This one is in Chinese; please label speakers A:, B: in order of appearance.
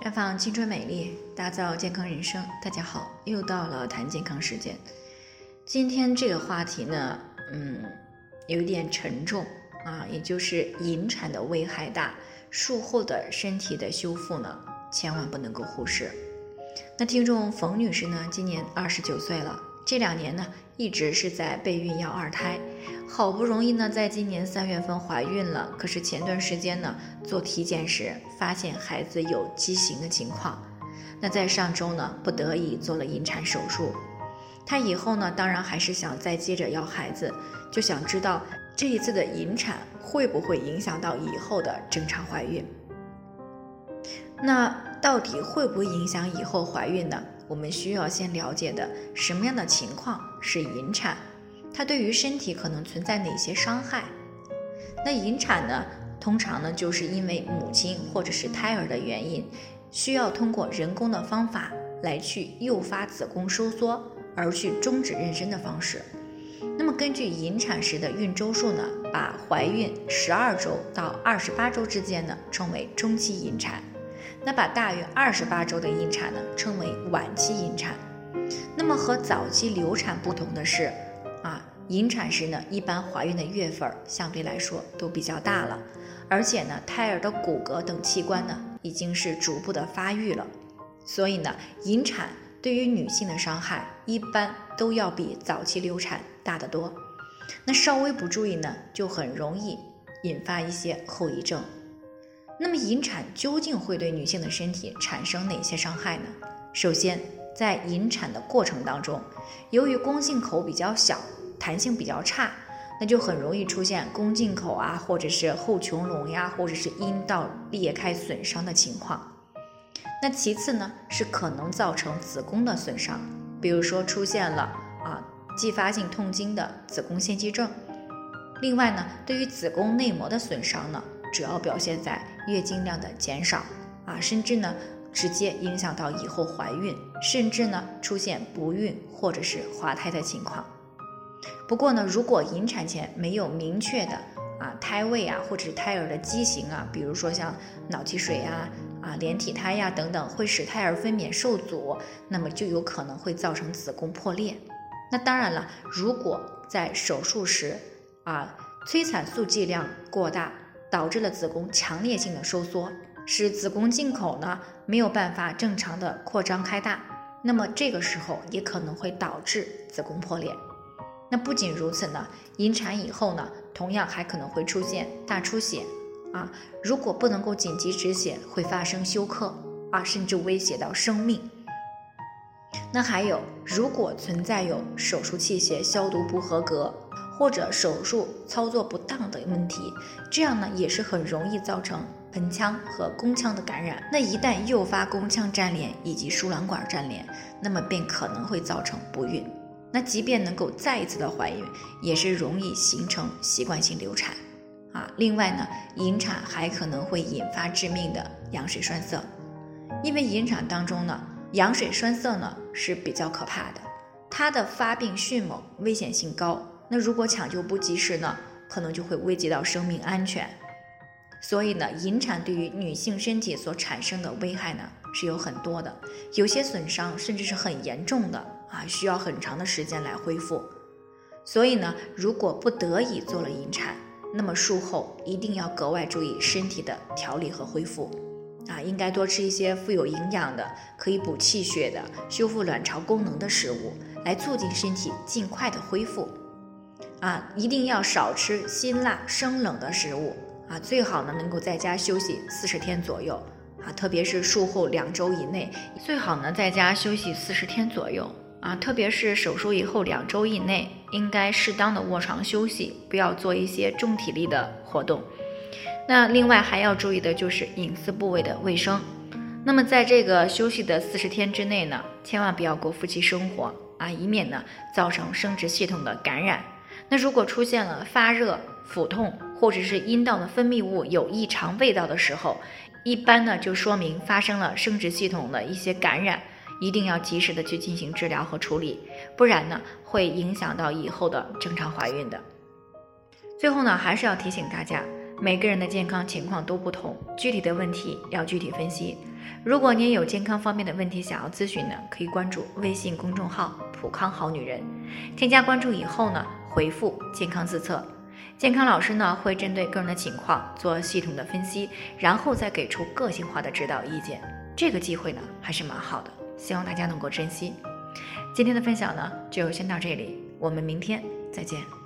A: 绽放青春美丽，打造健康人生。大家好，又到了谈健康时间。今天这个话题呢，嗯，有点沉重啊，也就是引产的危害大，术后的身体的修复呢，千万不能够忽视。那听众冯女士呢，今年二十九岁了，这两年呢，一直是在备孕要二胎。好不容易呢，在今年三月份怀孕了，可是前段时间呢，做体检时发现孩子有畸形的情况。那在上周呢，不得已做了引产手术。她以后呢，当然还是想再接着要孩子，就想知道这一次的引产会不会影响到以后的正常怀孕。那到底会不会影响以后怀孕呢？我们需要先了解的什么样的情况是引产？它对于身体可能存在哪些伤害？那引产呢？通常呢，就是因为母亲或者是胎儿的原因，需要通过人工的方法来去诱发子宫收缩而去终止妊娠的方式。那么根据引产时的孕周数呢，把怀孕十二周到二十八周之间呢称为中期引产，那把大于二十八周的引产呢称为晚期引产。那么和早期流产不同的是。啊引产时呢，一般怀孕的月份相对来说都比较大了，而且呢，胎儿的骨骼等器官呢已经是逐步的发育了，所以呢，引产对于女性的伤害一般都要比早期流产大得多。那稍微不注意呢，就很容易引发一些后遗症。那么引产究竟会对女性的身体产生哪些伤害呢？首先，在引产的过程当中，由于宫颈口比较小。弹性比较差，那就很容易出现宫颈口啊，或者是后穹窿呀，或者是阴道裂开损伤的情况。那其次呢，是可能造成子宫的损伤，比如说出现了啊继发性痛经的子宫腺肌症。另外呢，对于子宫内膜的损伤呢，主要表现在月经量的减少啊，甚至呢直接影响到以后怀孕，甚至呢出现不孕或者是滑胎的情况。不过呢，如果引产前没有明确的啊胎位啊，或者是胎儿的畸形啊，比如说像脑积水呀、啊连体胎呀等等，会使胎儿分娩受阻，那么就有可能会造成子宫破裂。那当然了，如果在手术时啊催产素剂量过大，导致了子宫强烈性的收缩，使子宫颈口呢没有办法正常的扩张开大，那么这个时候也可能会导致子宫破裂。那不仅如此呢，引产以后呢，同样还可能会出现大出血啊。如果不能够紧急止血，会发生休克啊，甚至威胁到生命。那还有，如果存在有手术器械消毒不合格或者手术操作不当的问题，这样呢也是很容易造成盆腔和宫腔的感染。那一旦诱发宫腔粘连以及输卵管粘连，那么便可能会造成不孕。那即便能够再一次的怀孕，也是容易形成习惯性流产，啊，另外呢，引产还可能会引发致命的羊水栓塞，因为引产当中呢，羊水栓塞呢是比较可怕的，它的发病迅猛，危险性高，那如果抢救不及时呢，可能就会危及到生命安全，所以呢，引产对于女性身体所产生的危害呢是有很多的，有些损伤甚至是很严重的。啊，需要很长的时间来恢复，所以呢，如果不得已做了引产，那么术后一定要格外注意身体的调理和恢复。啊，应该多吃一些富有营养的、可以补气血的、修复卵巢功能的食物，来促进身体尽快的恢复。啊，一定要少吃辛辣生冷的食物。啊，最好呢能够在家休息四十天左右。啊，特别是术后两周以内，最好呢在家休息四十天左右。啊，特别是手术以后两周以内，应该适当的卧床休息，不要做一些重体力的活动。那另外还要注意的就是隐私部位的卫生。那么在这个休息的四十天之内呢，千万不要过夫妻生活啊，以免呢造成生殖系统的感染。那如果出现了发热、腹痛，或者是阴道的分泌物有异常味道的时候，一般呢就说明发生了生殖系统的一些感染。一定要及时的去进行治疗和处理，不然呢会影响到以后的正常怀孕的。最后呢，还是要提醒大家，每个人的健康情况都不同，具体的问题要具体分析。如果您有健康方面的问题想要咨询呢，可以关注微信公众号“普康好女人”，添加关注以后呢，回复“健康自测”，健康老师呢会针对个人的情况做系统的分析，然后再给出个性化的指导意见。这个机会呢还是蛮好的，希望大家能够珍惜。今天的分享呢就先到这里，我们明天再见。